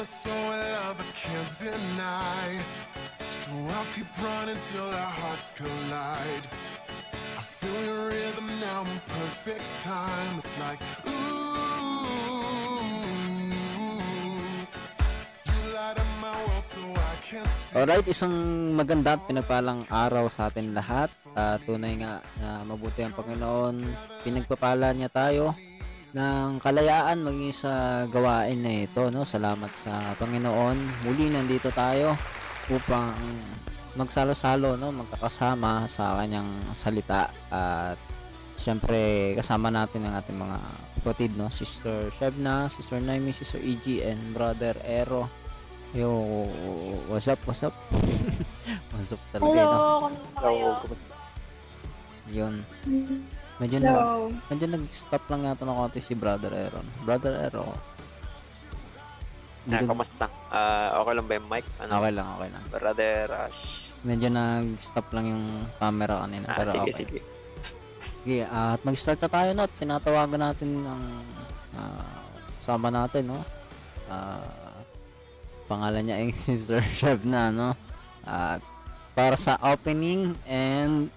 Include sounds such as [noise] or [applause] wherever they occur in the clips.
promise, so in love I can't deny. So I'll keep running till our hearts collide. I feel your rhythm now in perfect time. It's like, ooh. Alright, isang maganda at pinagpalang araw sa atin lahat. Ah, tunay nga na mabuti ang Panginoon. Pinagpapala niya tayo ng kalayaan maging sa gawain na ito. No? Salamat sa Panginoon. Muli nandito tayo upang magsalo-salo, no? magkakasama sa kanyang salita. At syempre kasama natin ang ating mga kapatid, no? Sister Shebna, Sister Naomi, Sister EG, and Brother Ero. Yo, what's up, what's up? [laughs] what's up talaga, no? Hello, kamusta kayo? Yun. Medyo, So, na, medyo nag-stop lang yata ng konti si Brother Aaron. Brother Aaron. Hindi Ah, kamusta? Ah, okay lang ba yung mic? Ano? okay lang, okay lang. Brother Rush. Medyo nag-stop lang yung camera kanina. Ah, pero sige, okay. sige. Sige, at mag-start na tayo, no? Tinatawagan natin ang ah, sama natin, no? Ah, pangalan niya ay [laughs] Sister Chef na, no? At para sa opening and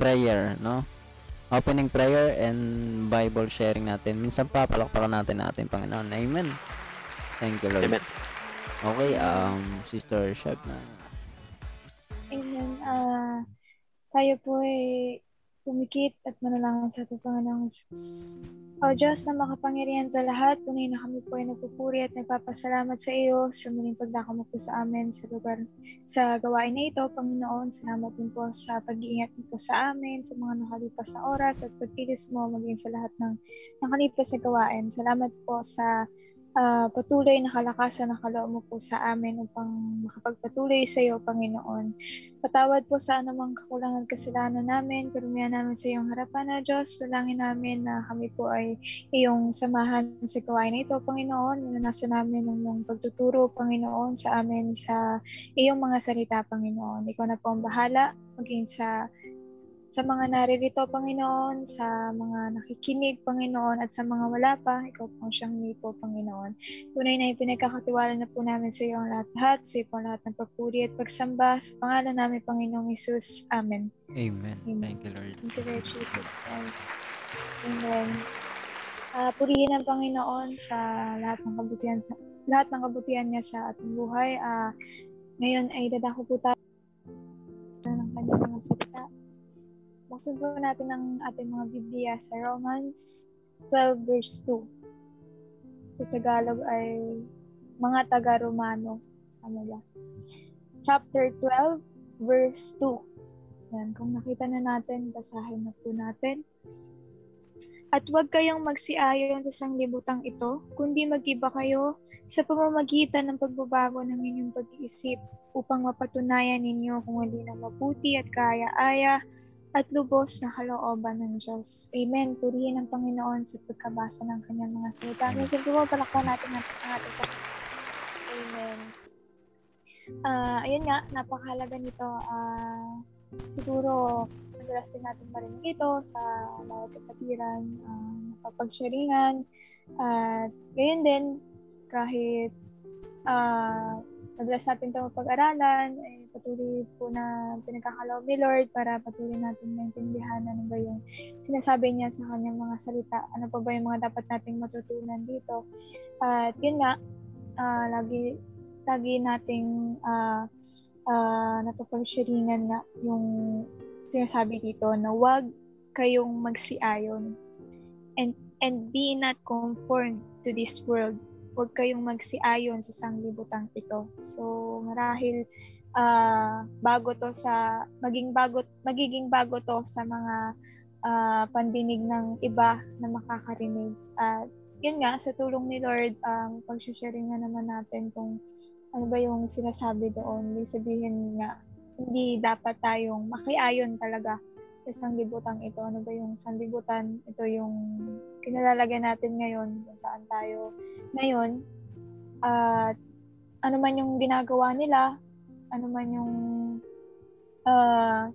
prayer, no? Opening prayer and Bible sharing natin. Minsan pa, palakpakan natin natin, Panginoon. Amen. Thank you, Lord. Amen. Okay, um, Sister Chef na. Amen. Ah, tayo po ay pumikit at manalangin sa ating Panginoong Jesus. O Diyos na makapangyarihan sa lahat, tunay na kami po ay nagpupuri at nagpapasalamat sa iyo sa muling pagdako mo po sa amin sa lugar sa gawain na ito, Panginoon. Salamat din po sa pag-iingat mo po sa amin, sa mga nakalipas na oras at pagkilos mo maging sa lahat ng nakalipas na gawain. Salamat po sa ah, patuloy na kalakasan na kaloob mo po sa amin upang makapagpatuloy sa iyo, Panginoon. Patawad po sa anumang kakulangan kasalanan namin, karumihan namin sa iyong harapan na Diyos. Dalangin namin na kami po ay iyong samahan sa gawain na ito, Panginoon. Minanasan namin ang iyong pagtuturo, Panginoon, sa amin sa iyong mga salita, Panginoon. Ikaw na po ang bahala, maging sa sa mga naririto, Panginoon, sa mga nakikinig, Panginoon, at sa mga wala pa, ikaw po ang siyang po, Panginoon. Tunay na ipinagkakatiwala na po namin sa iyo ang lahat-lahat, sa iyo po lahat ng papuri at pagsamba. Sa pangalan namin, Panginoong Isus. Amen. Amen. Amen. Thank you, Lord. Thank you, Lord Jesus Christ. Amen. Ah, purihin ang Panginoon sa lahat ng kabutihan sa lahat ng kabutihan niya sa ating buhay. Ah, ngayon ay dadako po tayo ng kanyang mga salita. Buksan po natin ang ating mga Biblia sa Romans 12 verse 2. Sa Tagalog ay mga taga-Romano. Ano ba? Chapter 12 verse 2. Yan, kung nakita na natin, basahin na po natin. At huwag kayong magsiayon sa sanglibutang ito, kundi mag-iba kayo sa pamamagitan ng pagbabago ng inyong pag-iisip upang mapatunayan ninyo kung hindi na mabuti at kaya-aya at lubos na kalooban ng Diyos. Amen. Purihin ang Panginoon sa pagkabasa ng kanyang mga salita. Minsan po, palakpan natin ang ating. Amen. Ah, ayun nga, napakahalaga nito. Ah, siguro, madalas din natin marinig ito sa bawat kapatiran, uh, napapag-sharingan. At gayon din, kahit ah, madalas natin ito pag-aralan, eh, patuloy po na pinagkakaloob ni Lord para patuloy natin maintindihan ano ba yung sinasabi niya sa kanyang mga salita. Ano pa ba yung mga dapat nating matutunan dito. At yun nga, ah, lagi, lagi nating uh, napapag-sharingan nga yung sinasabi dito na wag kayong magsiayon and and be not conformed to this world. Huwag kayong magsiayon sa sanglibutang ito. So, marahil ah, bago to sa maging bago magiging bago to sa mga ah, pandinig ng iba na makakarinig. At yun nga sa tulong ni Lord, um pag-sharing nga naman natin kung ano ba yung sinasabi doon. Ibig sabihin nga hindi dapat tayong makiayon talaga sa sanglibutan ito. Ano ba yung sanglibutan? Ito yung kinalalagyan natin ngayon kung saan tayo ngayon. At ano man yung ginagawa nila, ano man yung ah,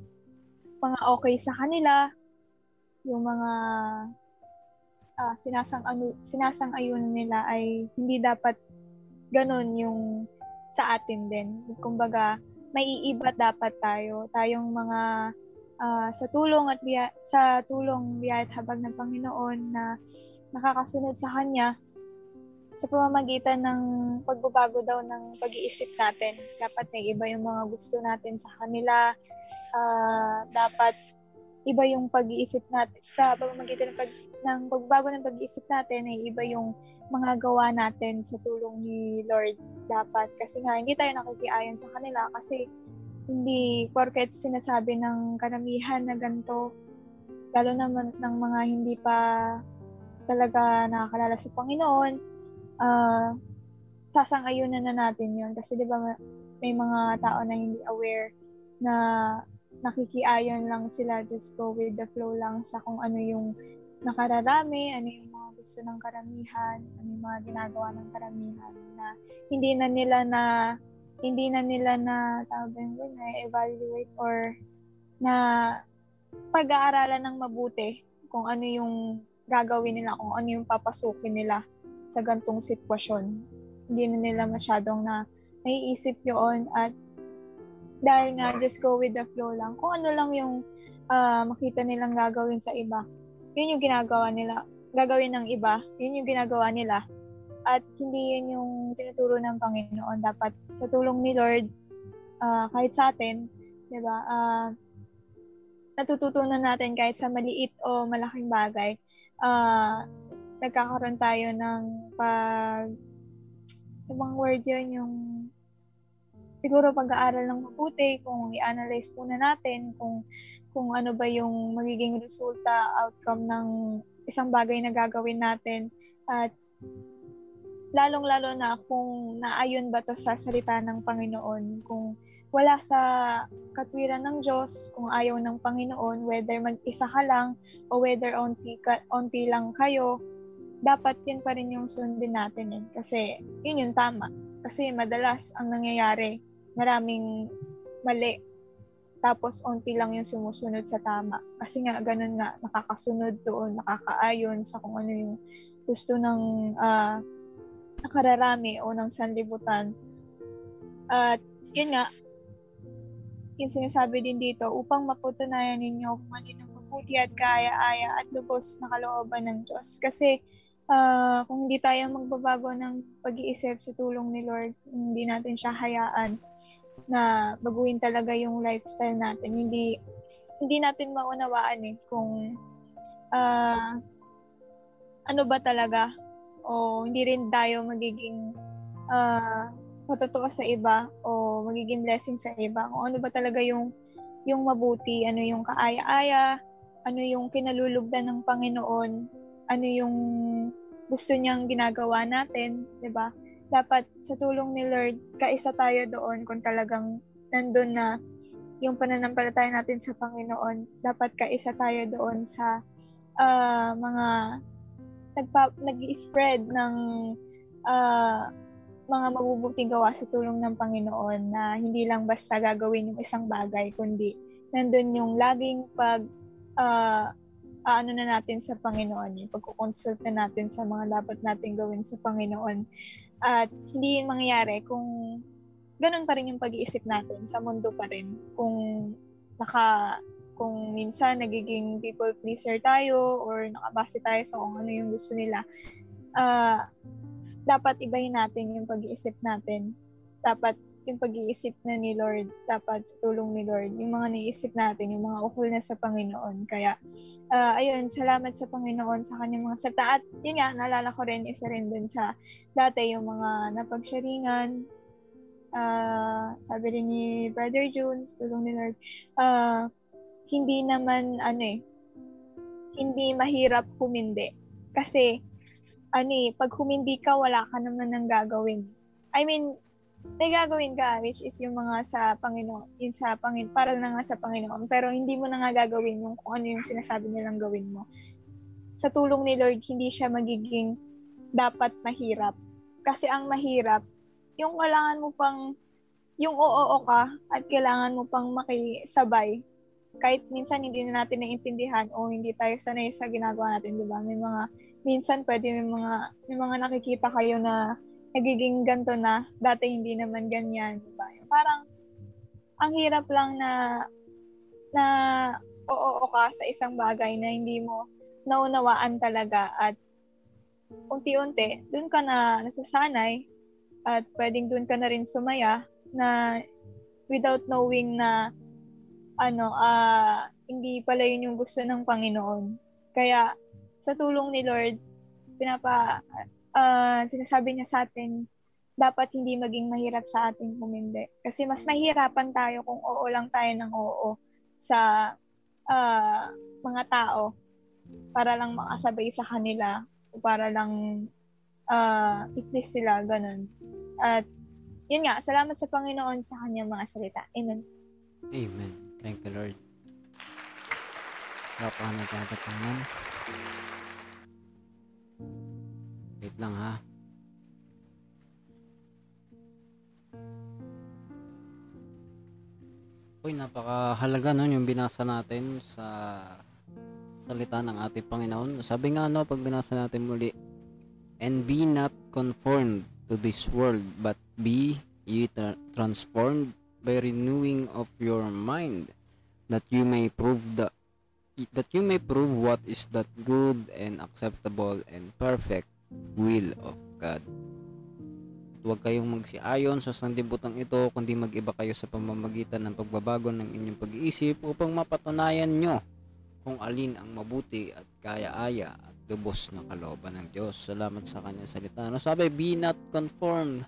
mga okay sa kanila, yung mga ah, sinasang ano, sinasang-ayun nila ay hindi dapat ganun yung sa atin din. Kumbaga, may iiba dapat tayo. Tayong mga uh, sa tulong at biya, sa tulong biya at habag ng Panginoon na nakakasunod sa Kanya sa pamamagitan ng pagbabago daw ng pag-iisip natin. Dapat may iba yung mga gusto natin sa kanila. Uh, dapat iba yung pag-iisip natin. Sa pamamagitan ng, pag, ng pagbago ng pag-iisip natin, ay iba yung mga gawa natin sa tulong ni Lord dapat. Kasi nga, hindi tayo nakikiayon sa kanila kasi hindi porket sinasabi ng karamihan na ganito, lalo naman ng mga hindi pa talaga nakakalala sa Panginoon, uh, sasang-ayunan na natin yon Kasi di ba may mga tao na hindi aware na nakikiayon lang sila, just go with the flow lang sa kung ano yung nakararami, ano yung mga gusto ng karamihan, ano yung mga ginagawa ng karamihan na hindi na nila na hindi na nila na tawag na evaluate or na pag-aaralan ng mabuti kung ano yung gagawin nila, kung ano yung papasukin nila sa gantong sitwasyon. Hindi na nila masyadong na naiisip yun at dahil nga just go with the flow lang. Kung ano lang yung uh, makita nilang gagawin sa iba, yun yung ginagawa nila. Gagawin ng iba, yun yung ginagawa nila. At hindi yun yung tinuturo ng Panginoon. Dapat sa tulong ni Lord, uh, kahit sa atin, di ba, uh, natututunan natin kahit sa maliit o malaking bagay, uh, nagkakaroon tayo ng pag, ibang word yun, yung siguro pag-aaral ng mabuti, kung i-analyze muna natin kung kung ano ba yung magiging resulta, outcome ng isang bagay na gagawin natin. At lalong-lalo na kung naayon ba to sa salita ng Panginoon, kung wala sa katwiran ng Diyos, kung ayaw ng Panginoon, whether mag-isa ka lang o whether onti, ka, onti lang kayo, dapat yun pa rin yung sundin natin eh. Kasi yun yung tama. Kasi madalas ang nangyayari, maraming mali. Tapos onti lang yung sumusunod sa tama. Kasi nga ganun nga, nakakasunod doon, nakakaayon sa kung ano yung gusto ng uh, nakararami o ng sanlibutan. At yun nga, yung sinasabi din dito, upang mapatunayan ninyo kung ano mabuti at kaya-aya at lubos na kalooban ng Diyos. Kasi uh, kung hindi tayo magbabago ng pag-iisip sa tulong ni Lord, hindi natin siya hayaan na baguhin talaga yung lifestyle natin. Hindi hindi natin maunawaan eh kung uh, ano ba talaga o hindi rin tayo magiging uh, matotoo sa iba o magiging blessing sa iba. Kung ano ba talaga yung yung mabuti, ano yung kaaya-aya, ano yung kinalulugdan ng Panginoon, ano yung gusto niyang ginagawa natin, 'di ba? Dapat sa tulong ni Lord, kaisa tayo doon kung talagang nandun na yung pananampalataya natin sa Panginoon. Dapat kaisa tayo doon sa uh, mga nagpa, nag-spread ng uh, mga mabubuting gawa sa tulong ng Panginoon na hindi lang basta gagawin yung isang bagay, kundi nandun yung laging pag uh, ano na natin sa Panginoon, yung pagkukonsult na natin sa mga dapat natin gawin sa Panginoon. At hindi yun mangyayari kung ganun pa rin yung pag-iisip natin sa mundo pa rin. Kung naka kung minsan nagiging people pleaser tayo or nakabase tayo sa kung ano yung gusto nila, uh, dapat ibahin natin yung pag-iisip natin. Dapat yung pag-iisip na ni Lord, dapat sa tulong ni Lord, yung mga naisip natin, yung mga ukol na sa Panginoon. Kaya, uh, ayun, salamat sa Panginoon sa kanyang mga salita. At yun nga, naalala ko rin, isa rin dun sa dati yung mga napagsharingan, uh, sabi rin ni Brother Jones, tulong ni Lord, uh, hindi naman, ano eh, hindi mahirap humindi. Kasi, ano eh, pag humindi ka, wala ka naman nang gagawin. I mean, may gagawin ka, which is yung mga sa Panginoon, yung sa Panginoon, para na nga sa Panginoon, pero hindi mo na nga gagawin yung kung ano yung sinasabi nilang gawin mo. Sa tulong ni Lord, hindi siya magiging dapat mahirap. Kasi ang mahirap, yung kailangan mo pang, yung oo ka, at kailangan mo pang makisabay. Kahit minsan hindi na natin naiintindihan o hindi tayo sanay sa ginagawa natin, di ba? May mga, minsan pwede may mga, may mga nakikita kayo na nagiging ganto na. Dati hindi naman ganyan. Diba? Parang, ang hirap lang na na oo ka sa isang bagay na hindi mo naunawaan talaga at unti-unti, dun ka na nasasanay at pwedeng dun ka na rin sumaya na without knowing na ano, ah hindi pala yun yung gusto ng Panginoon. Kaya sa tulong ni Lord, pinapa uh, sinasabi niya sa atin dapat hindi maging mahirap sa atin kung hindi. Kasi mas mahirapan tayo kung oo lang tayo ng oo sa uh, mga tao para lang makasabay sa kanila o para lang uh, i-please sila, ganun. At yun nga, salamat sa Panginoon sa kanyang mga salita. Amen. Amen. Thank you, Lord. Rapahan na tayo tatangan. Wait lang ha. Uy, napakahalaga nun yung binasa natin sa salita ng ating Panginoon. Sabi nga no, pag binasa natin muli, And be not conformed to this world, but be ye tra- transformed by renewing of your mind, that you may prove the that you may prove what is that good and acceptable and perfect will of God. Huwag kayong magsiayon sa sandibutan ito, kundi mag-iba kayo sa pamamagitan ng pagbabago ng inyong pag-iisip upang mapatunayan nyo kung alin ang mabuti at kaya-aya at lubos na kalooban ng Diyos. Salamat sa kanyang salita. No, sabi, be not conformed.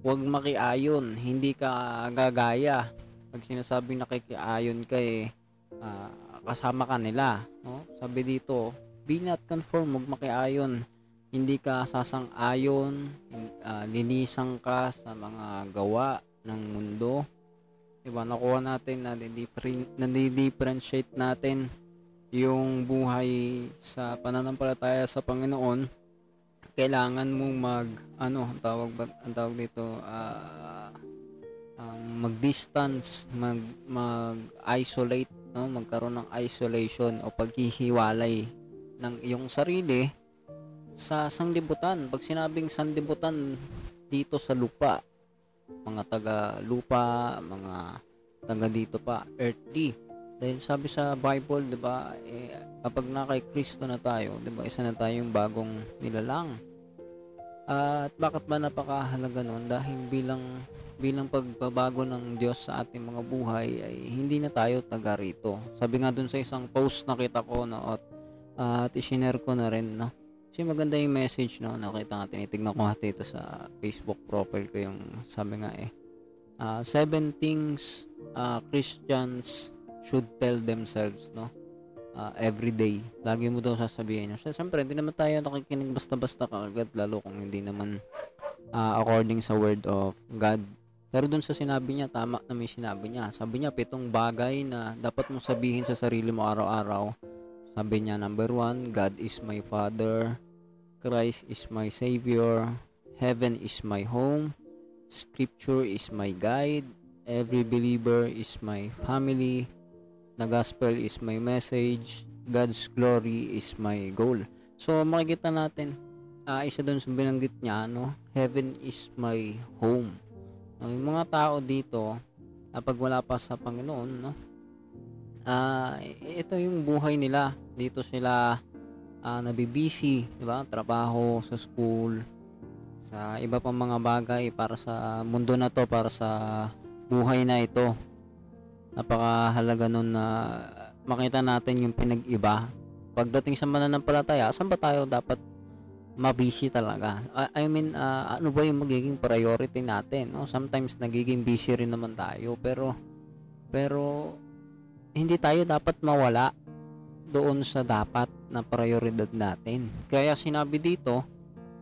Huwag makiayon. Hindi ka gagaya. Pag sinasabing nakikiayon ka eh, uh, kasama ka nila. No? Sabi dito, be not conformed. Huwag makiayon hindi ka sasang-ayon, uh, linisan ka sa mga gawa ng mundo. Diba? Nakuha natin na na-differentiate natin yung buhay sa pananampalataya sa Panginoon. Kailangan mong mag ano, ang tawag ang tawag dito uh, um, mag-distance, mag mag-isolate, no? Magkaroon ng isolation o paghihiwalay ng iyong sarili sa sanglibutan. Pag sinabing sanlibutan dito sa lupa, mga taga lupa, mga taga dito pa, earthly. Dahil sabi sa Bible, 'di ba, eh, kapag na kay Kristo na tayo, 'di ba, isa na tayong bagong nilalang. At bakit ba napakahalaga noon? Dahil bilang bilang pagbabago ng Diyos sa ating mga buhay ay hindi na tayo taga rito. Sabi nga dun sa isang post na kita ko no, at, uh, at ko na rin no, kasi maganda yung message no, nakita nga tinitignan ko nga dito sa Facebook profile ko yung sabi nga eh. Uh, seven things uh, Christians should tell themselves no uh, every day. Lagi mo daw sasabihin. So, siyempre, hindi naman tayo nakikinig basta-basta kaagad lalo kung hindi naman uh, according sa word of God. Pero dun sa sinabi niya, tama na may sinabi niya. Sabi niya, pitong bagay na dapat mong sabihin sa sarili mo araw-araw sabi niya, number one, God is my Father, Christ is my Savior, Heaven is my home, Scripture is my guide, every believer is my family, the gospel is my message, God's glory is my goal. So, makikita natin, uh, isa doon sa binanggit niya, no? Heaven is my home. No, yung mga tao dito, kapag wala pa sa Panginoon, no? uh, ito yung buhay nila. Dito sila uh, nabibisi, di ba? Trabaho sa school, sa iba pang mga bagay para sa mundo na to, para sa buhay na ito. Napakahalaga nun na makita natin yung pinag-iba. Pagdating sa mananampalataya, saan ba tayo dapat mabisi talaga? I, I mean, uh, ano ba yung magiging priority natin? No? Sometimes nagiging busy rin naman tayo, pero pero hindi tayo dapat mawala doon sa dapat na prioridad natin. Kaya sinabi dito,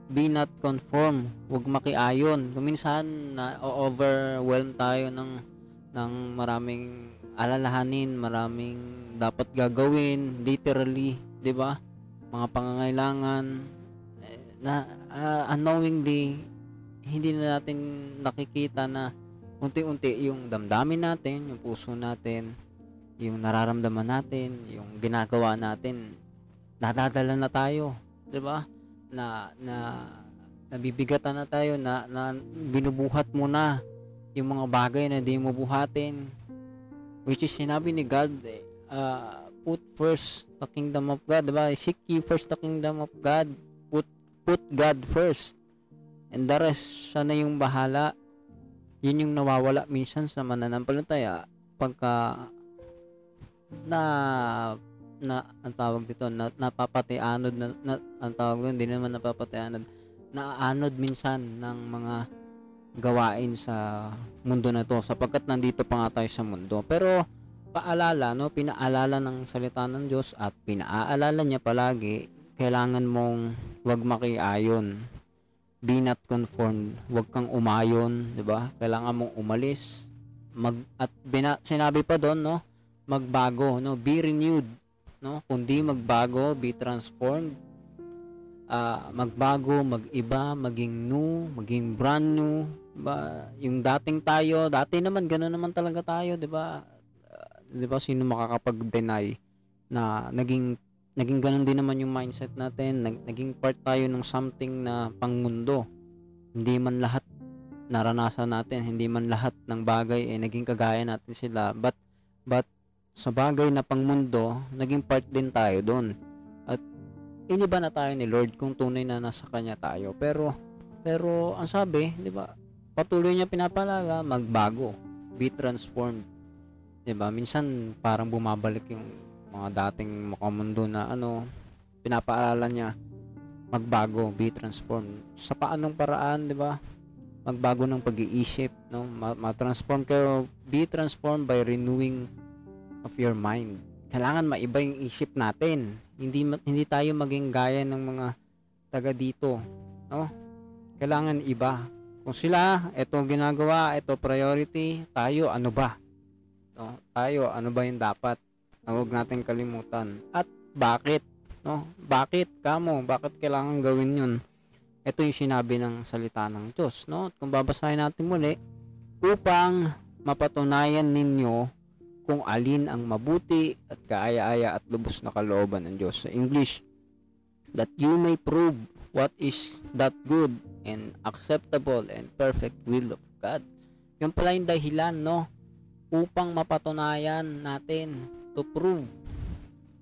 be not conform, huwag makiayon. Kuminsan na overwhelm tayo ng ng maraming alalahanin, maraming dapat gagawin, literally, 'di ba? Mga pangangailangan eh, na uh, unknowingly hindi na natin nakikita na unti-unti yung damdamin natin, yung puso natin yung nararamdaman natin, yung ginagawa natin, nadadala na tayo, 'di ba? Na na nabibigatan na tayo na, na binubuhat mo na yung mga bagay na di mo buhatin. Which is sinabi ni God uh, put first the kingdom of God diba seek ye first the kingdom of God. Put put God first. And the rest siya na yung bahala. Yun yung nawawala minsan sa mananampalataya pagka na na ang tawag dito na napapatianod na, na ang tawag doon hindi naman napapatianod naaanod minsan ng mga gawain sa mundo na to sapagkat nandito pa nga tayo sa mundo. Pero paalala, no, pinaalala ng salita ng Diyos at pinaaalala niya palagi, kailangan mong wag makiayon. Be not conformed, wag kang umayon, 'di ba? Kailangan mong umalis. Mag at bina, sinabi pa doon, no, magbago, no, be renewed, no? Kundi magbago, be transformed. Uh, magbago, mag-iba, maging new, maging brand new, ba yung dating tayo dati naman ganoon naman talaga tayo 'di ba? Uh, 'di ba sino makakapag-deny na naging naging ganoon din naman yung mindset natin? Nag, naging part tayo ng something na pangmundo. Hindi man lahat naranasan natin hindi man lahat ng bagay eh naging kagaya natin sila. But but sa bagay na pangmundo naging part din tayo doon at iniba na tayo ni Lord kung tunay na nasa kanya tayo pero pero ang sabi 'di ba patuloy niya pinapalala, magbago, be transformed. 'Di ba? Minsan parang bumabalik yung mga dating makamundo na ano, pinapaalala niya magbago, be transformed. Sa paanong paraan, 'di ba? Magbago ng pag-iisip, no? Ma-transform kayo, be transformed by renewing of your mind. Kailangan maiba yung isip natin. Hindi hindi tayo maging gaya ng mga taga dito, no? Kailangan iba kung sila, ito ginagawa, ito priority, tayo ano ba? No? Tayo ano ba yung dapat? Na huwag natin kalimutan. At bakit? No? Bakit kamo? Bakit kailangan gawin 'yun? Ito yung sinabi ng salita ng Diyos, no? At kung babasahin natin muli, upang mapatunayan ninyo kung alin ang mabuti at kaaya-aya at lubos na kalooban ng Diyos. Sa English, that you may prove what is that good and acceptable and perfect will of God. Yung pala yung dahilan, no? Upang mapatunayan natin to prove.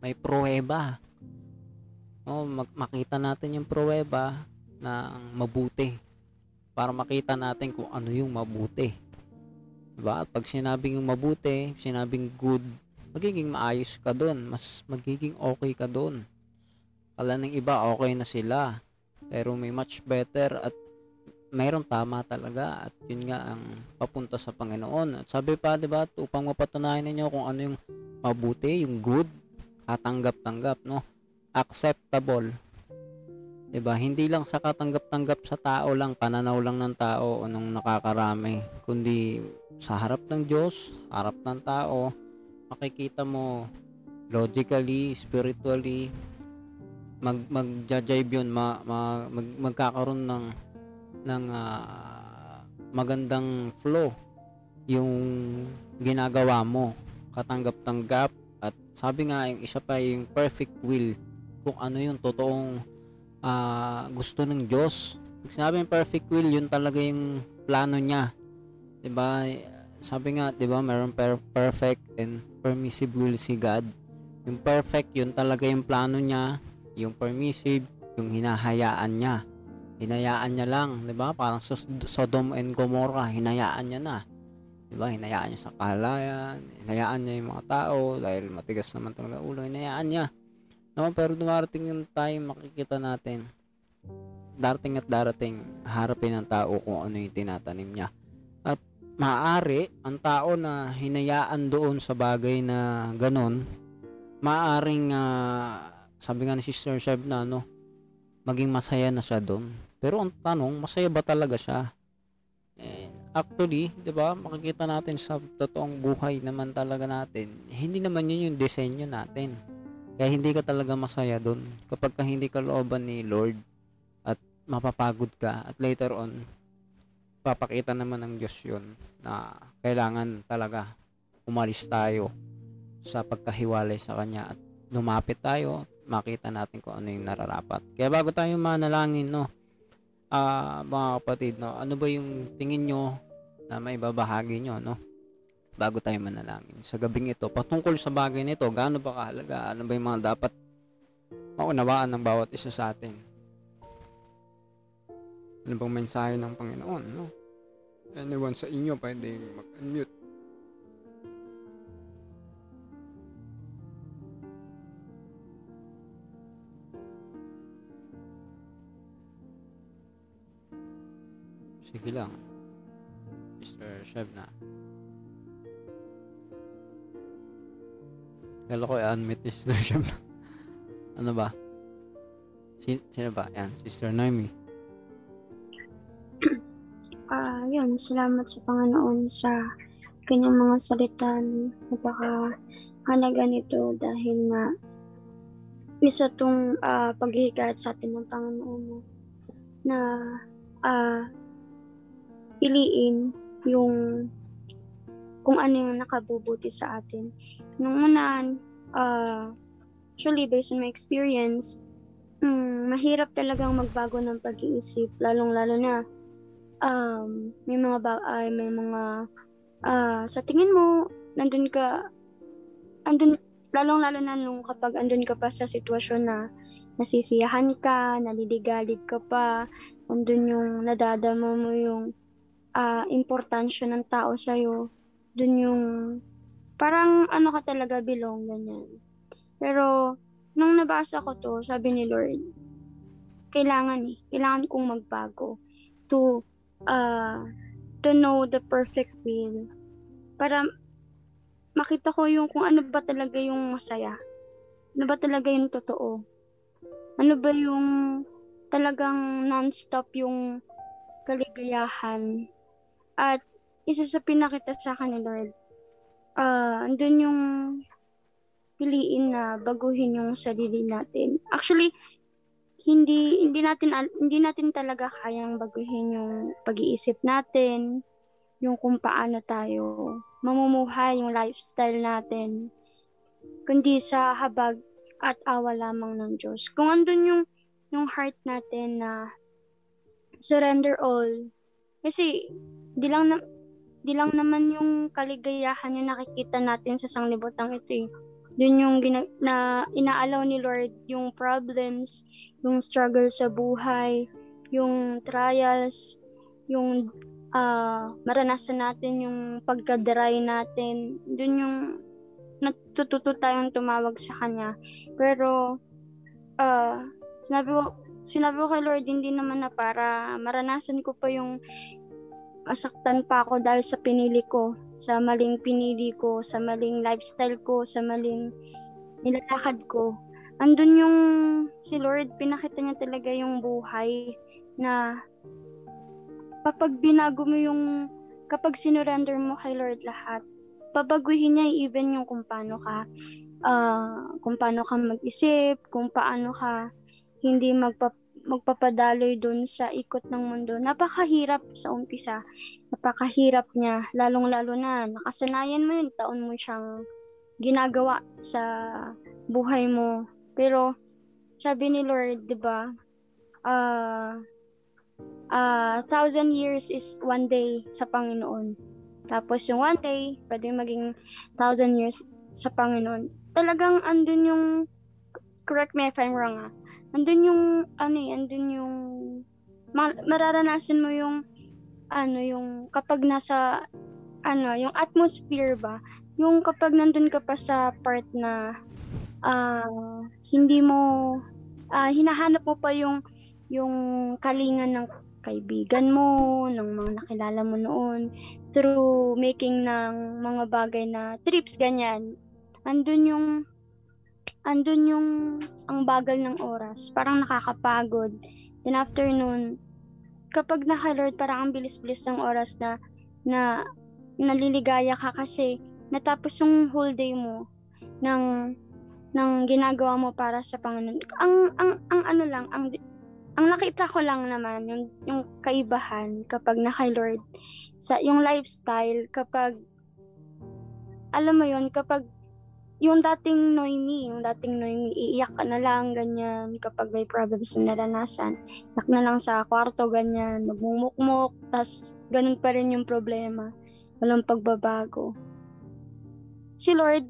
May pruweba. No, mag- makita natin yung pruweba na mabuti. Para makita natin kung ano yung mabuti. Diba? Pag sinabing mabuti, sinabing good, magiging maayos ka doon. Mas magiging okay ka doon. Kala ng iba, okay na sila pero may much better at mayroong tama talaga at yun nga ang papunta sa Panginoon. At sabi pa, 'di ba, upang mapatunayan ninyo kung ano yung mabuti, yung good, katanggap-tanggap, no? Acceptable. 'Di ba? Hindi lang sa katanggap-tanggap sa tao lang, pananaw lang ng tao o nung nakakarami, kundi sa harap ng Diyos, harap ng tao, makikita mo logically, spiritually, mag magja-jive yun ma, ma, mag, magkakaroon ng ng uh, magandang flow yung ginagawa mo katanggap-tanggap at sabi nga yung isa pa yung perfect will kung ano yung totoong uh, gusto ng Diyos. Pag sinabi yung perfect will yun talaga yung plano niya 'di ba sabi nga 'di ba mayroon per- perfect and permissive will si God yung perfect yun talaga yung plano niya yung permissive, yung hinahayaan niya. Hinayaan niya lang, 'di ba? Parang Sodom and Gomorrah, hinayaan niya na. 'Di ba? Hinayaan niya sa kalayan, hinayaan niya yung mga tao dahil matigas naman talaga ulo, hinayaan niya. No, pero dumarating yung time makikita natin darating at darating harapin ng tao kung ano yung tinatanim niya. Maaari ang tao na hinayaan doon sa bagay na ganon, maaring uh, sabi nga ni Sister Sheb na ano, maging masaya na siya doon. Pero ang tanong, masaya ba talaga siya? And actually, 'di ba? Makikita natin sa totoong buhay naman talaga natin, hindi naman 'yun yung disenyo natin. Kaya hindi ka talaga masaya doon kapag ka hindi ka looban ni Lord at mapapagod ka at later on papakita naman ng Diyos 'yon na kailangan talaga umalis tayo sa pagkahiwalay sa Kanya at lumapit tayo makita natin kung ano yung nararapat. Kaya bago tayo manalangin, no, ah mga kapatid, no, ano ba yung tingin nyo na may babahagi nyo, no? Bago tayo manalangin. Sa gabing ito, patungkol sa bagay nito, gaano ba kahalaga? Ano ba yung mga dapat maunawaan ng bawat isa sa atin? Ano bang mensahe ng Panginoon, no? Anyone sa inyo pwede mag-unmute. Sige lang. Mr. Shevna. Kala ko i-unmute ni Shevna. ano ba? Si sino ba? Yan, Sister Noemi. Ah, yun, salamat sa Panginoon sa kanyang mga salita. Napaka halaga nito dahil nga isa tong uh, paghihikat sa atin ng Panginoon no? na uh, piliin yung kung ano yung nakabubuti sa atin. Nung unaan, uh, actually based on my experience, mm, mahirap talagang magbago ng pag-iisip, lalong-lalo na um, may mga ba- ay, may mga uh, sa tingin mo nandun ka andun lalong-lalo na nung kapag andun ka pa sa sitwasyon na nasisiyahan ka, naliligalig ka pa, andun yung nadadama mo yung uh, importansya ng tao sa'yo. Dun yung, parang ano ka talaga belong, ganyan. Pero, nung nabasa ko to, sabi ni Lord, kailangan eh, kailangan kong magbago to, uh, to know the perfect will. Para makita ko yung kung ano ba talaga yung masaya. Ano ba talaga yung totoo. Ano ba yung talagang non-stop yung kaligayahan at isa sa pinakita sa akin ni Lord, uh, andun yung piliin na baguhin yung sarili natin. Actually, hindi hindi natin hindi natin talaga kayang baguhin yung pag-iisip natin, yung kung paano tayo mamumuhay, yung lifestyle natin, kundi sa habag at awa lamang ng Diyos. Kung andun yung yung heart natin na surrender all, kasi di lang na, di lang naman yung kaligayahan yung nakikita natin sa sanglibotang ito eh. Doon yung gina, na inaalaw ni Lord yung problems, yung struggle sa buhay, yung trials, yung uh, maranasan natin yung pagka-dry natin. Doon yung natututo tayong tumawag sa Kanya. Pero, uh, sinabi ko, sinabi ko kay Lord, hindi naman na para maranasan ko pa yung masaktan pa ako dahil sa pinili ko, sa maling pinili ko, sa maling lifestyle ko, sa maling nilalakad ko. Andun yung si Lord, pinakita niya talaga yung buhay na kapag binago mo yung, kapag sinurrender mo kay Lord lahat, babaguhin niya even yung kung paano ka, uh, kung paano ka mag-isip, kung paano ka hindi magpa magpapadaloy dun sa ikot ng mundo. Napakahirap sa umpisa. Napakahirap niya. Lalong-lalo na nakasanayan mo yun. Taon mo siyang ginagawa sa buhay mo. Pero sabi ni Lord, di ba, uh, uh, thousand years is one day sa Panginoon. Tapos yung one day, pwede maging thousand years sa Panginoon. Talagang andun yung, correct me if I'm wrong ah, andun yung ano eh, andun yung ma- mararanasan mo yung ano yung kapag nasa ano yung atmosphere ba yung kapag nandun ka pa sa part na uh, hindi mo uh, hinahanap mo pa yung yung kalingan ng kaibigan mo, ng mga nakilala mo noon, through making ng mga bagay na trips, ganyan. Andun yung andun yung ang bagal ng oras. Parang nakakapagod. Then after nun, kapag naka-Lord, parang ang bilis-bilis ng oras na, na naliligaya ka kasi natapos yung whole day mo ng ng ginagawa mo para sa Panginoon. Ang ang ang ano lang, ang ang nakita ko lang naman yung yung kaibahan kapag naka Lord sa yung lifestyle kapag alam mo yon kapag yung dating Noemi, yung dating Noemi, iiyak ka na lang, ganyan, kapag may problems na naranasan. Iyak na lang sa kwarto, ganyan, nagmumukmok, tas ganun pa rin yung problema. Walang pagbabago. Si Lord,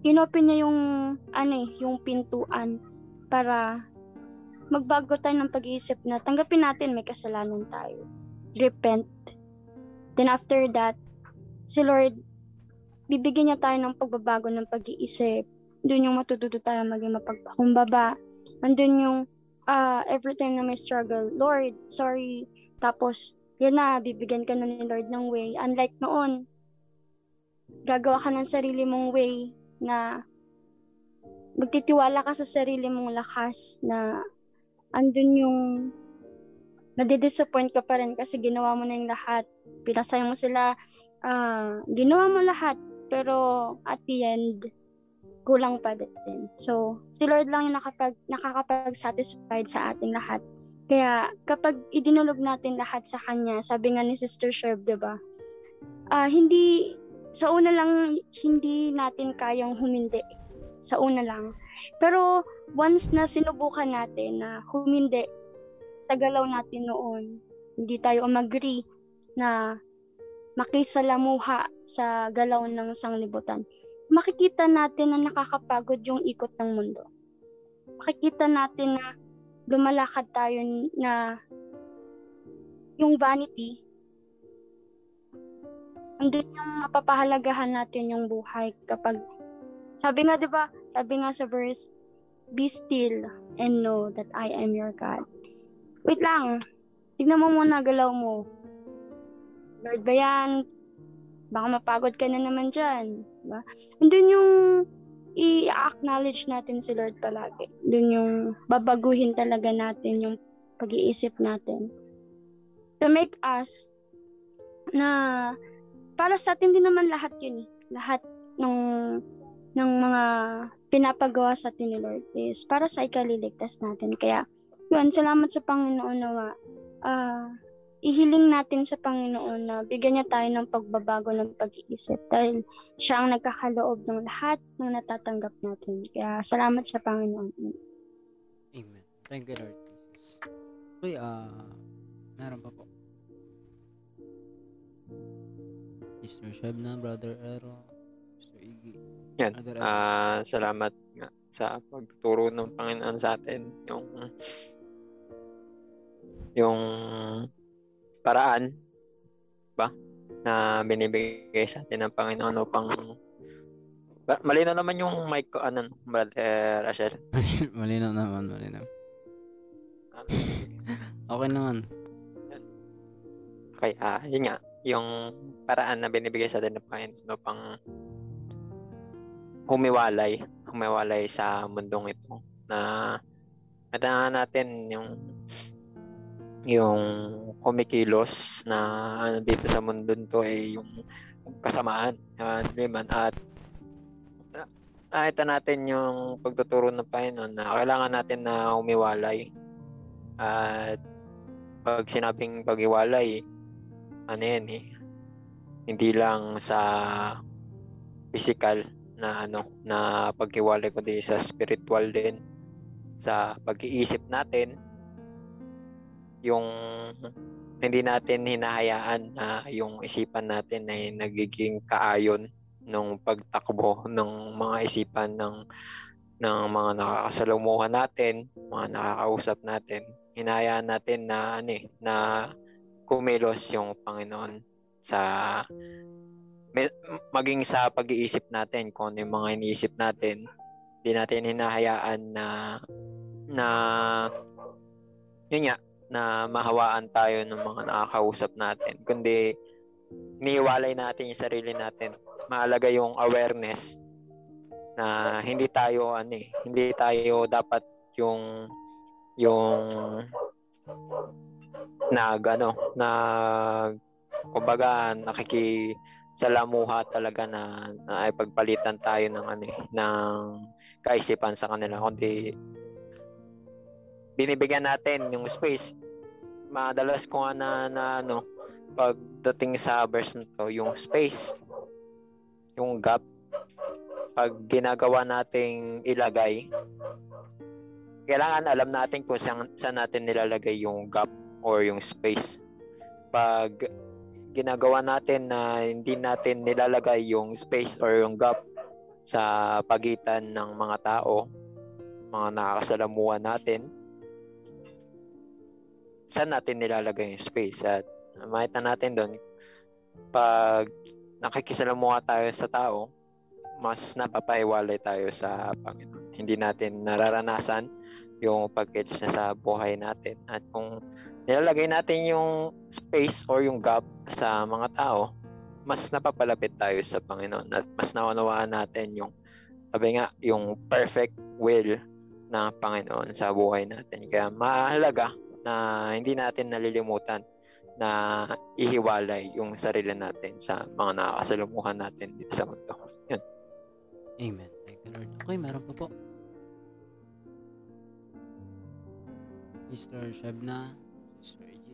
inopen niya yung, ano eh, yung pintuan para magbago tayo ng pag-iisip na tanggapin natin may kasalanan tayo. Repent. Then after that, si Lord, bibigyan niya tayo ng pagbabago ng pag-iisip. Doon yung matututo tayo maging mapagpakumbaba. Andun yung uh, every time na may struggle, Lord, sorry. Tapos, yan na, bibigyan ka na ni Lord ng way. Unlike noon, gagawa ka ng sarili mong way na magtitiwala ka sa sarili mong lakas na andun yung nadidisappoint ka pa rin kasi ginawa mo na yung lahat. Pinasayang mo sila, uh, ginawa mo lahat, pero at the end, kulang pa din. So, si Lord lang yung nakapag, nakakapag-satisfied sa ating lahat. Kaya, kapag idinulog natin lahat sa Kanya, sabi nga ni Sister Sherb, di ba? Uh, hindi, sa una lang, hindi natin kayang humindi. Sa una lang. Pero, once na sinubukan natin na humindi sa galaw natin noon, hindi tayo umagree na makisalamuha sa galaw ng sanglibutan, makikita natin na nakakapagod yung ikot ng mundo. Makikita natin na lumalakad tayo na yung vanity, andun yung mapapahalagahan natin yung buhay kapag, sabi nga 'di ba? Sabi nga sa verse, Be still and know that I am your God. Wait lang, tignan mo muna galaw mo Lord ba yan? Baka mapagod ka na naman dyan. Diba? Andun yung i-acknowledge natin si Lord palagi. Doon yung babaguhin talaga natin yung pag-iisip natin. To make us na para sa atin din naman lahat yun eh. Lahat ng ng mga pinapagawa sa atin ni Lord is para sa ikaliligtas natin. Kaya, yun, salamat sa Panginoon nawa. Uh, ihiling natin sa Panginoon na bigyan niya tayo ng pagbabago ng pag-iisip dahil siya ang nagkakaloob ng lahat ng natatanggap natin. Kaya salamat sa Panginoon. Amen. Thank you, Lord Jesus. Uy, ah, uh, meron pa po. Mr. Sheb na, Brother Ero, Mr. Iggy. Yan. Ah, uh, salamat nga sa pagtuturo ng Panginoon sa atin. Yung yung paraan ba na binibigay sa atin ng Panginoon upang malino naman yung mic ko ano brother Rachel. [laughs] Malino naman malino [laughs] okay naman. Okay ah uh, yun nga yung paraan na binibigay sa atin ng Panginoon upang humiwalay humiwalay sa mundong ito na mata natin yung yung kumikilos na ano dito sa mundo to ay yung kasamaan. Uh, man. At nakita natin yung pagtuturo ng Panginoon na kailangan natin na umiwalay at pag sinabing pag-iwalay ano yan eh hindi lang sa physical na ano na pag-iwalay kundi sa spiritual din. Sa pag-iisip natin yung hindi natin hinahayaan na yung isipan natin ay nagiging kaayon ng pagtakbo ng mga isipan ng ng mga nakakasalamuhan natin, mga nakakausap natin. Hinayaan natin na ano eh, na kumilos yung Panginoon sa maging sa pag-iisip natin kung ano yung mga iniisip natin. Hindi natin hinahayaan na na yun nga, na mahawaan tayo ng mga nakakausap natin, kundi iniiwalay natin yung sarili natin. Mahalaga yung awareness na hindi tayo ano eh, hindi tayo dapat yung yung nag ano na kumbaga nakiki salamuha talaga na, na ay pagpalitan tayo ng ano eh, ng kaisipan sa kanila kundi binibigyan natin yung space madalas ko nga na, na ano, pagdating sa verse na to, yung space, yung gap, pag ginagawa nating ilagay, kailangan alam natin kung saan, saan natin nilalagay yung gap or yung space. Pag ginagawa natin na hindi natin nilalagay yung space or yung gap sa pagitan ng mga tao, mga nakakasalamuhan natin, saan natin nilalagay yung space? At makita natin doon, pag nakikisalamuha tayo sa tao, mas napapahiwalay tayo sa Panginoon. Hindi natin nararanasan yung package na sa buhay natin. At kung nilalagay natin yung space or yung gap sa mga tao, mas napapalapit tayo sa Panginoon at mas naunawaan natin yung sabi nga, yung perfect will ng Panginoon sa buhay natin. Kaya mahalaga na hindi natin nalilimutan na ihiwalay yung sarili natin sa mga nakakasalumuhan natin dito sa mundo. Yun. Amen. Thank you, Lord. Okay, meron pa po. Mr. Shebna, Mr. AJ.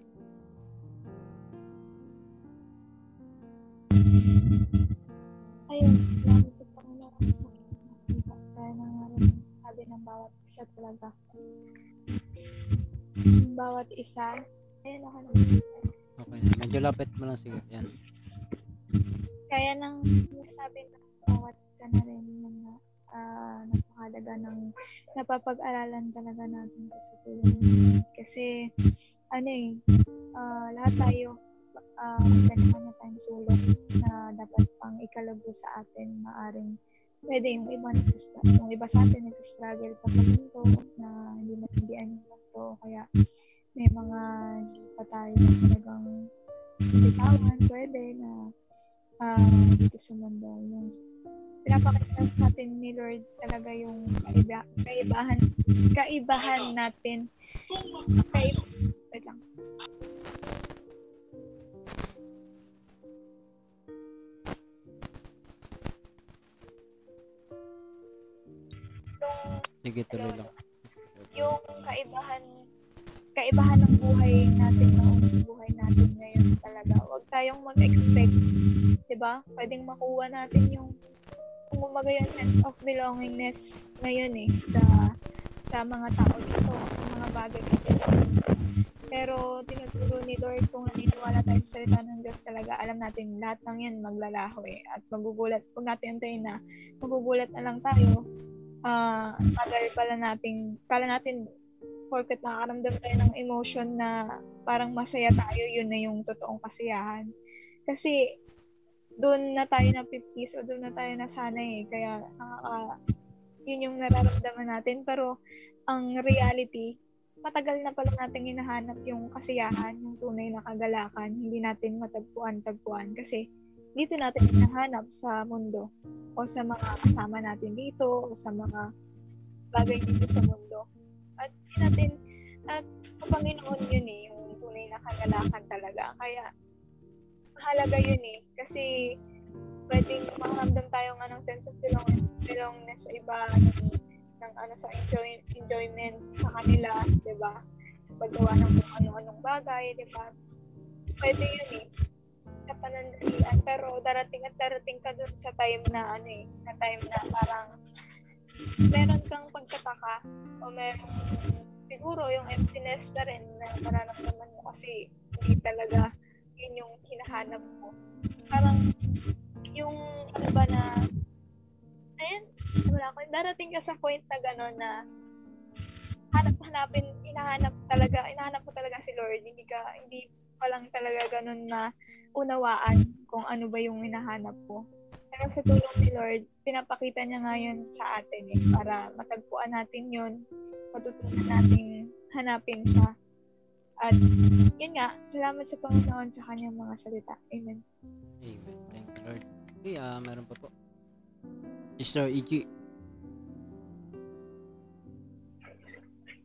Ayun, salamat sa Panginoon sa mga Kaya rin sabi ng bawat isa talaga. Yung bawat isa, ayun ako na. Okay, medyo lapit mo lang sige. Yan. Kaya nang sabi ng bawat isa na rin na uh, napakalaga ng napapag-aralan talaga natin sa tulong niya. Kasi, ano eh, uh, lahat tayo, uh, kanya-kanya tayong sulong na dapat pang ikalago sa atin, maaring pwede yung iba nagsistruggle, yung iba sa atin nagsistruggle pa pa to, na hindi natindihan yung to, kaya may mga hindi pa tayo talagang bitawan, pwede na uh, dito sa mundo. Yung pinapakita sa atin ni Lord talaga yung kaiba, kaibahan, kaibahan natin. Kaib, wait lang. Sige, tuloy lang. Yung kaibahan, kaibahan ng buhay natin noong sa buhay natin ngayon talaga. Huwag tayong mag-expect, 'di ba? Pwedeng makuha natin yung kumaga yung sense of belongingness ngayon eh sa sa mga tao dito, sa mga bagay dito. Pero tinuturo ni Lord kung naniniwala tayo sa salita ng Diyos talaga, alam natin lahat ng yan maglalaho eh. At magugulat, kung natin antayin na magugulat na lang tayo, uh, tagal pala nating, kala natin porket nakakaramdam tayo ng emotion na parang masaya tayo, yun na yung totoong kasiyahan. Kasi, doon na tayo na 50s o doon na tayo na sanay eh. Kaya, nakaka, yun yung nararamdaman natin. Pero, ang reality, matagal na pala natin hinahanap yung kasiyahan, yung tunay na kagalakan. Hindi natin matagpuan-tagpuan. Kasi, dito natin hinahanap sa mundo o sa mga kasama natin dito o sa mga bagay dito sa mundo. At natin, at sa Panginoon yun eh, yung tunay na kagalakan talaga. Kaya, mahalaga yun eh. Kasi, pwedeng makaramdam tayo ng sense of belongingness, belongingness sa iba, ng, ng ano, sa enjoy, enjoyment sa kanila, di ba? Sa paggawa ng kung ano-anong bagay, di ba? Pwede yun eh sa panandalian pero darating at darating ka dun sa time na ano eh, na time na parang meron kang pagkataka o meron siguro yung emptiness na rin na mararamdaman mo kasi hindi talaga yun yung hinahanap mo. Parang yung ano ba na ayun, wala ko. Darating ka sa point na gano'n na hanap hanapin, hinahanap talaga, hinahanap mo talaga si Lord. Hindi ka, hindi pa lang talaga ganun na unawaan kung ano ba yung hinahanap mo. Pero sa tulong ni Lord, pinapakita niya ngayon sa atin eh, para matagpuan natin yun, matutunan natin hanapin siya. At yun nga, salamat sa Panginoon sa kanyang mga salita. Amen. Amen. Thank you, Lord. Okay, uh, meron pa po. Mr. E.G.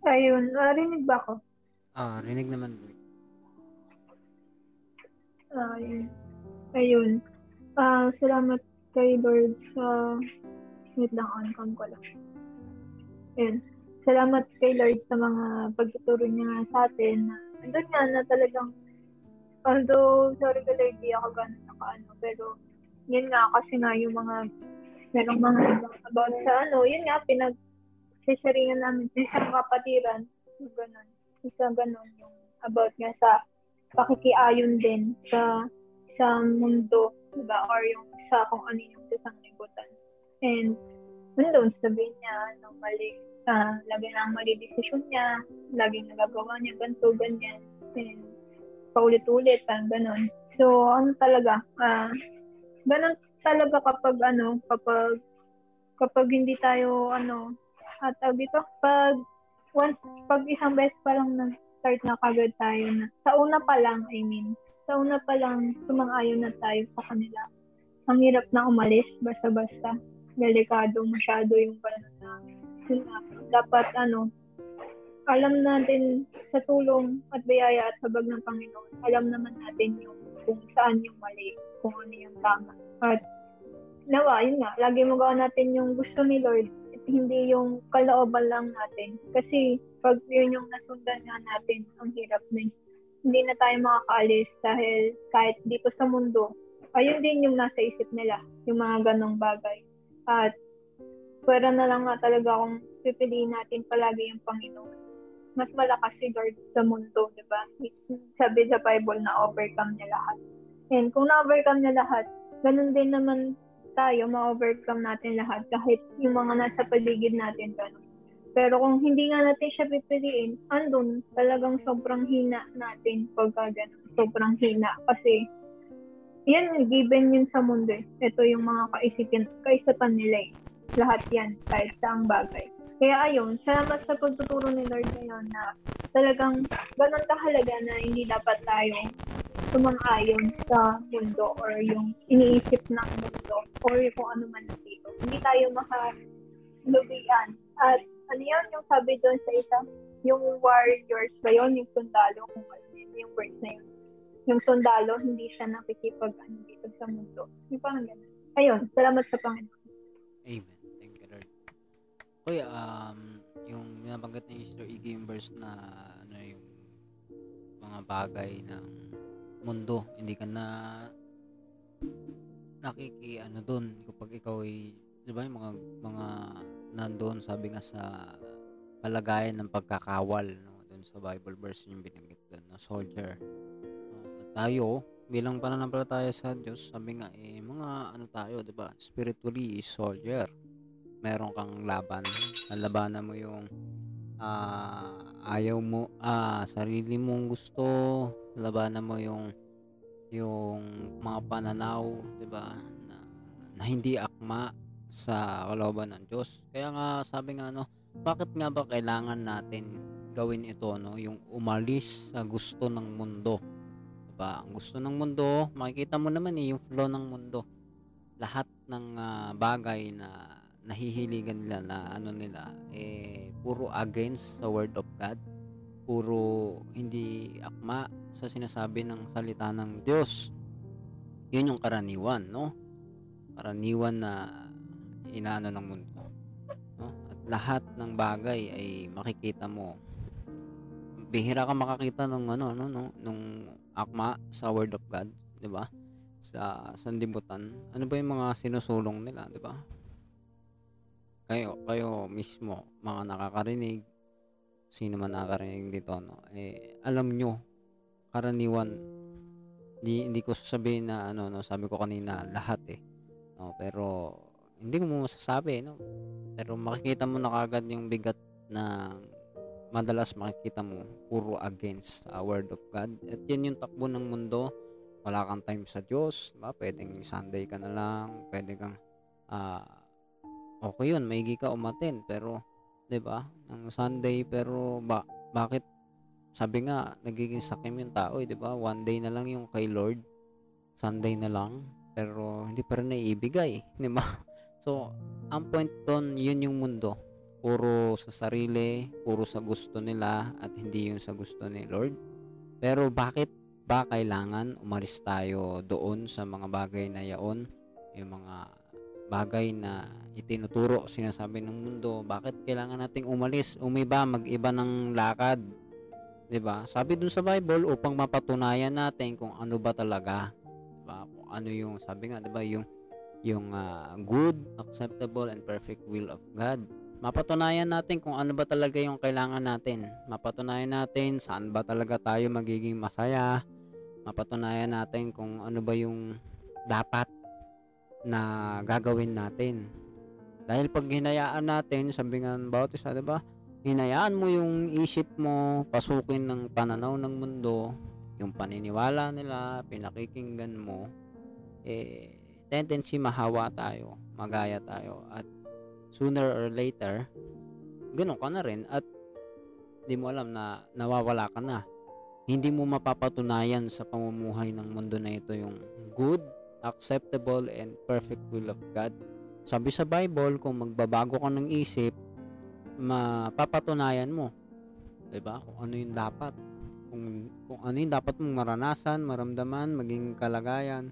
Ayun, narinig ba ako? Ah, rinig naman. Ayun. Ayun. Uh, salamat kay Lord sa... Wait lang, on cam ko lang. Ayun. Salamat kay Lord sa mga pagtuturo niya sa atin. Andun nga na talagang although sorry ka Lord, di ako ganun nakaano, pero yun nga kasi nga yung mga merong mga about sa ano, yun nga, pinag sharingan namin sa kapatiran, ganun. Isa ganun yung about nga sa pakikiayon din sa sa mundo, diba? Or yung sa kung ano yung sa sanglibutan. And nandun, sabihin niya, ano, mali, uh, lagi na mali desisyon niya, lagi nagagawa niya, ganito, ganyan. And paulit-ulit, parang ganun. So, ano talaga, uh, ganun talaga kapag ano, kapag kapag hindi tayo ano, at uh, dito, pag once, pag isang beses pa lang nag-start na kagad tayo na, sa una pa lang, I mean, sa una pa lang, sumang-ayon na tayo sa kanila. Ang hirap na umalis, basta-basta. Delikado masyado yung gano'n na, na dapat ano, alam natin sa tulong at biyaya at habag ng Panginoon, alam naman natin yung kung saan yung mali, kung ano yung tama. At nawa, yun nga, lagi magawa natin yung gusto ni Lord hindi yung kalooban lang natin. Kasi pag yun yung nasundan nga natin, ang hirap na hindi na tayo makakaalis dahil kahit dito sa mundo, ayun din yung nasa isip nila, yung mga ganong bagay. At pwera na lang nga talaga kung pipiliin natin palagi yung Panginoon. Mas malakas si Lord sa mundo, di ba? Sabi sa Bible na overcome niya lahat. And kung na-overcome niya lahat, ganun din naman tayo, ma-overcome natin lahat kahit yung mga nasa paligid natin ganun. Pero kung hindi nga natin siya pipiliin, andun talagang sobrang hina natin pagka ganun. Sobrang hina. Kasi, yan, given yun sa mundo. Eh. Ito yung mga kaisipin, kaisipan nila eh. Lahat yan, kahit saang bagay. Kaya ayun, salamat sa pagtuturo ni Lord ngayon na talagang ganun kahalaga na hindi dapat tayo sumang-ayon sa mundo or yung iniisip ng mundo or kung ano man dito. Hindi tayo makalubian. At ano yun, yung sabi doon sa isa, yung warriors ba yun, yung sundalo, kung ano yun, yung words na yun. Yung sundalo, hindi siya nakikipag ano dito sa mundo. Yung parang ganun. Ayun, salamat sa Panginoon. Amen. Thank you, Lord. Uy, um, yung nabanggit ni Sister Iggy yung verse na ano yung mga bagay ng mundo hindi ka na nakiki ano doon kapag ikaw ay di ba yung mga mga nandoon sabi nga sa kalagayan ng pagkakawal no doon sa Bible verse yung binanggit doon na soldier. Uh, tayo bilang pananampalataya sa Diyos sabi nga eh mga ano tayo di ba spiritually soldier. Meron kang laban labanan mo yung uh, ayaw mo ah sarili mong gusto labanan mo yung yung mga pananaw 'di ba na, na hindi akma sa kalooban ng Diyos. Kaya nga sabi nga no bakit nga ba kailangan natin gawin ito no yung umalis sa gusto ng mundo? 'di ba ang gusto ng mundo makikita mo naman eh yung flow ng mundo. Lahat ng uh, bagay na nahihiligan nila na ano nila eh puro against sa word of God. Puro hindi akma sa sinasabi ng salita ng Diyos. Yun yung karaniwan no? Karaniwan na inaano ng mundo. No? at lahat ng bagay ay makikita mo. Bihira ka makakita ng ano no, no nung akma sa word of God di ba? Sa sandibutan ano ba yung mga sinusulong nila di ba? Kayo kayo mismo mga nakakarinig sino man nakakarinig dito no? Eh alam nyo karaniwan hindi, hindi ko sasabihin na ano no? Sabi ko kanina lahat eh. No? Pero hindi ko mo masasabi no pero makikita mo na kagad yung bigat na madalas makikita mo puro against uh, word of God at yan yung takbo ng mundo wala kang time sa Diyos ba pwedeng Sunday ka na lang pwede kang uh, okay yun, maigi ka umatin, pero, 'di ba? Ng Sunday pero ba bakit sabi nga nagiging sakim yung tao, eh, 'di ba? One day na lang yung kay Lord. Sunday na lang, pero hindi pa rin naiibigay, 'di? So, ang point doon, yun yung mundo. Puro sa sarili, puro sa gusto nila at hindi yung sa gusto ni Lord. Pero bakit ba kailangan umalis tayo doon sa mga bagay na yaon, yung mga bagay na itinuturo, sinasabi ng mundo, bakit kailangan nating umalis, umiba, mag-iba ng lakad? 'Di ba? Sabi dun sa Bible upang mapatunayan natin kung ano ba talaga, 'di ba? Ano yung sabi nga, 'di ba, yung yung ah, good, acceptable, and perfect will of God. Mapatunayan natin kung ano ba talaga yung kailangan natin. Mapatunayan natin saan ba talaga tayo magiging masaya. Mapatunayan natin kung ano ba yung dapat na gagawin natin. Dahil pag hinayaan natin, sabi nga ng Bautista, di ba? Hinayaan mo yung isip mo, pasukin ng pananaw ng mundo, yung paniniwala nila, pinakikinggan mo, eh, tendency mahawa tayo, magaya tayo, at sooner or later, ganun ka na rin, at di mo alam na nawawala ka na. Hindi mo mapapatunayan sa pamumuhay ng mundo na ito yung good, acceptable, and perfect will of God. Sabi sa Bible, kung magbabago ka ng isip, mapapatunayan mo. 'Di ba? Kung ano yung dapat. Kung kung ano yung dapat mong maranasan, maramdaman, maging kalagayan,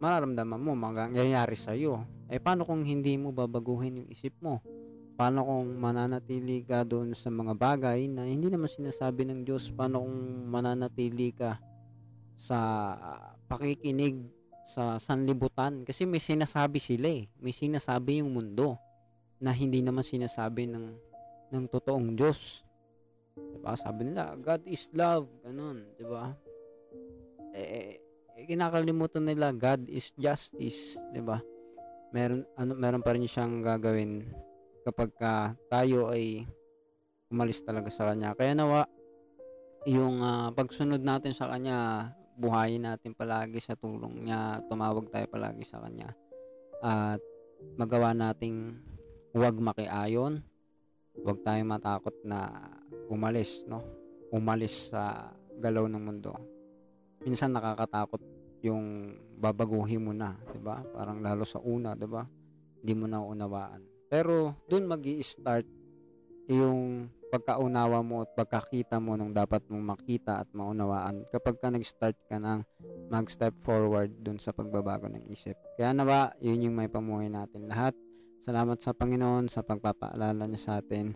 mararamdaman mo, mangyayari sa iyo. Eh paano kung hindi mo babaguhin yung isip mo? Paano kung mananatili ka doon sa mga bagay na hindi naman sinasabi ng Diyos? Paano kung mananatili ka sa pakikinig sa sanlibutan? Kasi may sinasabi sila eh. May sinasabi yung mundo na hindi naman sinasabi ng ng totoong Diyos. Diba? Sabi nila, God is love. Ganun, di ba? Eh, kinakalimutan nila, God is justice. Di ba? Meron, ano, meron pa rin siyang gagawin kapag ka tayo ay umalis talaga sa Kanya. Kaya nawa, yung uh, pagsunod natin sa Kanya, buhayin natin palagi sa tulong niya, tumawag tayo palagi sa Kanya. At magawa nating huwag makiayon, huwag tayo matakot na umalis, no? Umalis sa galaw ng mundo. Minsan nakakatakot yung babaguhin mo na, 'di ba? Parang lalo sa una, 'di ba? Hindi mo na unawaan. Pero doon magi-start yung pagkaunawa mo at pagkakita mo ng dapat mong makita at maunawaan kapag ka nag-start ka ng mag-step forward dun sa pagbabago ng isip. Kaya nawa, yun yung may pamuhay natin lahat. Salamat sa Panginoon sa pagpapaalala niya sa atin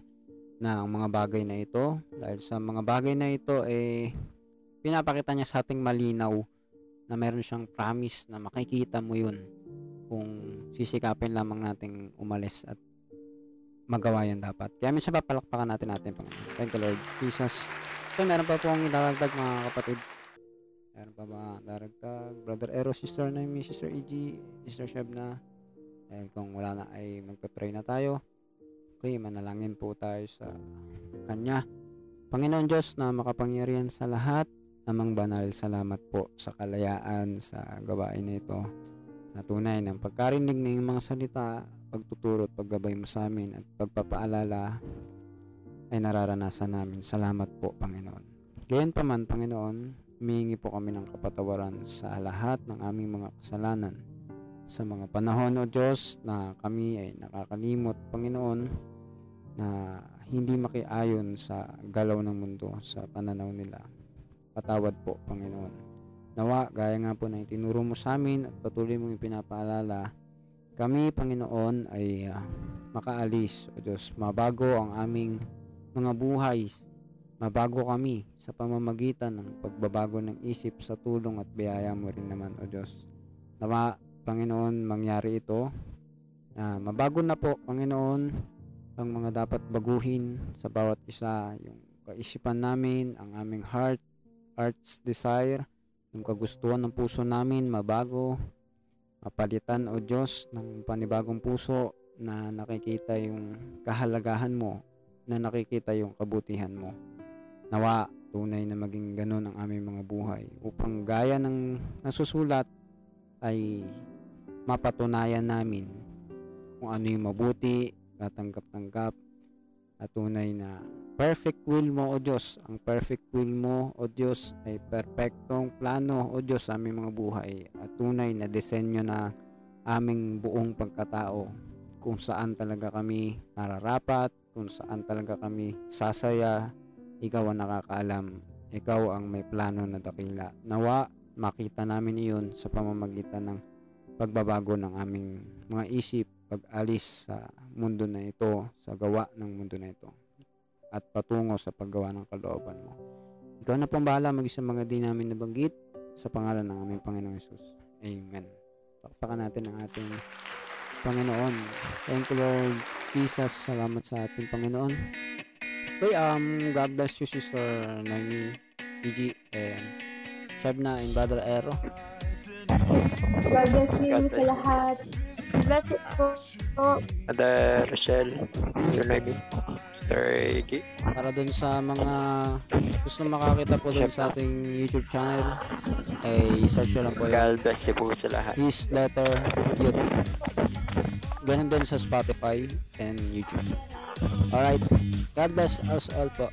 ng mga bagay na ito. Dahil sa mga bagay na ito, eh, pinapakita niya sa ating malinaw na meron siyang promise na makikita mo yun kung sisikapin lamang nating umalis at magawa yan dapat. Kaya minsan papalakpakan natin natin Panginoon. Thank you Lord Jesus. So, meron pa pong idadagdag mga kapatid. Meron pa ba daragdag? Brother Eros, Sister Naomi, Sister E.G., Sister Shebna. Dahil kung wala na ay magpe-pray na tayo. Okay, manalangin po tayo sa Kanya. Panginoon Diyos na makapangyarihan sa lahat, namang banal, salamat po sa kalayaan sa gawain na ito. Natunay ng pagkarinig ng mga salita, pagtuturo at paggabay mo sa amin at pagpapaalala ay nararanasan namin. Salamat po, Panginoon. Gayon pa man, Panginoon, humingi po kami ng kapatawaran sa lahat ng aming mga kasalanan. Sa mga panahon, O Diyos, na kami ay nakakalimot, Panginoon, na hindi makiayon sa galaw ng mundo, sa pananaw nila. Patawad po, Panginoon. Nawa, gaya nga po na itinuro mo sa amin at patuloy mong ipinapaalala, kami, Panginoon, ay uh, makaalis, O Diyos, mabago ang aming mga buhay, mabago kami sa pamamagitan ng pagbabago ng isip sa tulong at biyaya mo rin naman, O Diyos. Nawa, Panginoon, mangyari ito. Uh, mabago na po, Panginoon, ang mga dapat baguhin sa bawat isa, yung kaisipan namin, ang aming heart, heart's desire, yung kagustuhan ng puso namin, mabago, mapalitan o Diyos ng panibagong puso na nakikita yung kahalagahan mo, na nakikita yung kabutihan mo. Nawa, tunay na maging ganun ang aming mga buhay upang gaya ng nasusulat ay mapatunayan namin kung ano yung mabuti, katanggap-tanggap at tunay na perfect will mo o Diyos. Ang perfect will mo o Diyos ay perpektong plano o Diyos sa aming mga buhay at tunay na disenyo na aming buong pagkatao kung saan talaga kami nararapat, kung saan talaga kami sasaya, ikaw ang nakakaalam. Ikaw ang may plano na dakila. Nawa, makita namin iyon sa pamamagitan ng pagbabago ng aming mga isip, pag-alis sa mundo na ito, sa gawa ng mundo na ito at patungo sa paggawa ng kalooban mo. Ikaw na pong bahala mag mga di namin nabanggit sa pangalan ng aming Panginoong Yesus. Amen. Pakpakan natin ang ating Panginoon. Thank you Lord Jesus. Salamat sa ating Panginoon. Okay, um, God bless you Sister Naomi, PG, and Shabna and Brother Aero. God bless you sa bless you. lahat. Bless it po. po. Mother Rochelle, Sir Noemi, Mr. Iggy. Para dun sa mga gusto makakita po dun sa ating YouTube channel, ay search nyo lang po yung God bless you po sa lahat. his letter youth. Ganun din sa Spotify and YouTube. Alright. God bless us all po.